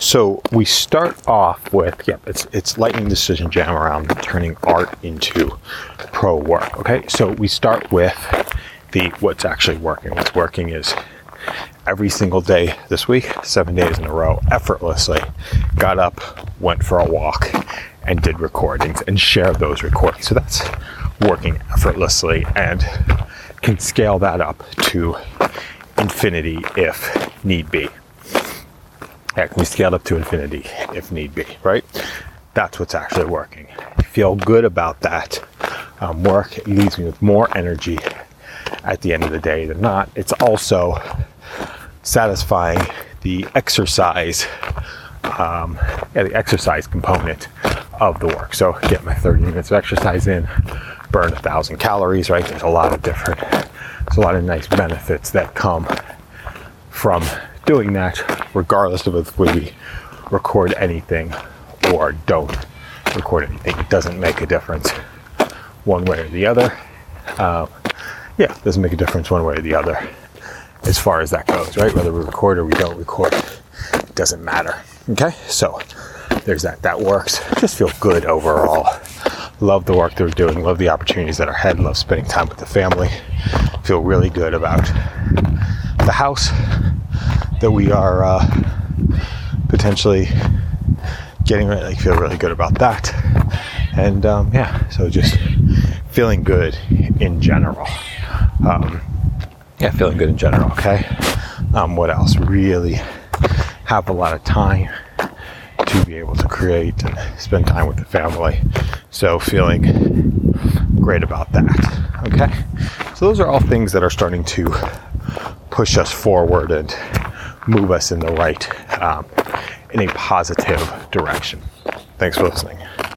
So we start off with, yep, it's it's lightning decision jam around turning art into pro work. Okay, so we start with the what's actually working. What's working is every single day this week, seven days in a row, effortlessly, got up, went for a walk, and did recordings and shared those recordings. So that's working effortlessly and can scale that up to infinity if need be. Heck, we scale up to infinity if need be, right? That's what's actually working. Feel good about that um, work. It leaves me with more energy at the end of the day than not. It's also satisfying the exercise, um, yeah, the exercise component of the work. So get my 30 minutes of exercise in, burn a thousand calories, right? There's a lot of different, there's a lot of nice benefits that come from doing that, regardless of if we record anything or don't record anything. It doesn't make a difference one way or the other. Uh, yeah, it doesn't make a difference one way or the other as far as that goes, right? Whether we record or we don't record, it doesn't matter. Okay, so there's that. That works. Just feel good overall. Love the work they're doing. Love the opportunities that are ahead. Love spending time with the family. Feel really good about the house that we are uh, potentially getting ready. Like, feel really good about that. And um, yeah, so just feeling good in general. Um, yeah, feeling good in general. Okay. Um, what else? Really have a lot of time to be able to create and spend time with the family. So feeling great about that. Okay. So those are all things that are starting to push us forward and move us in the right, um, in a positive direction. Thanks for listening.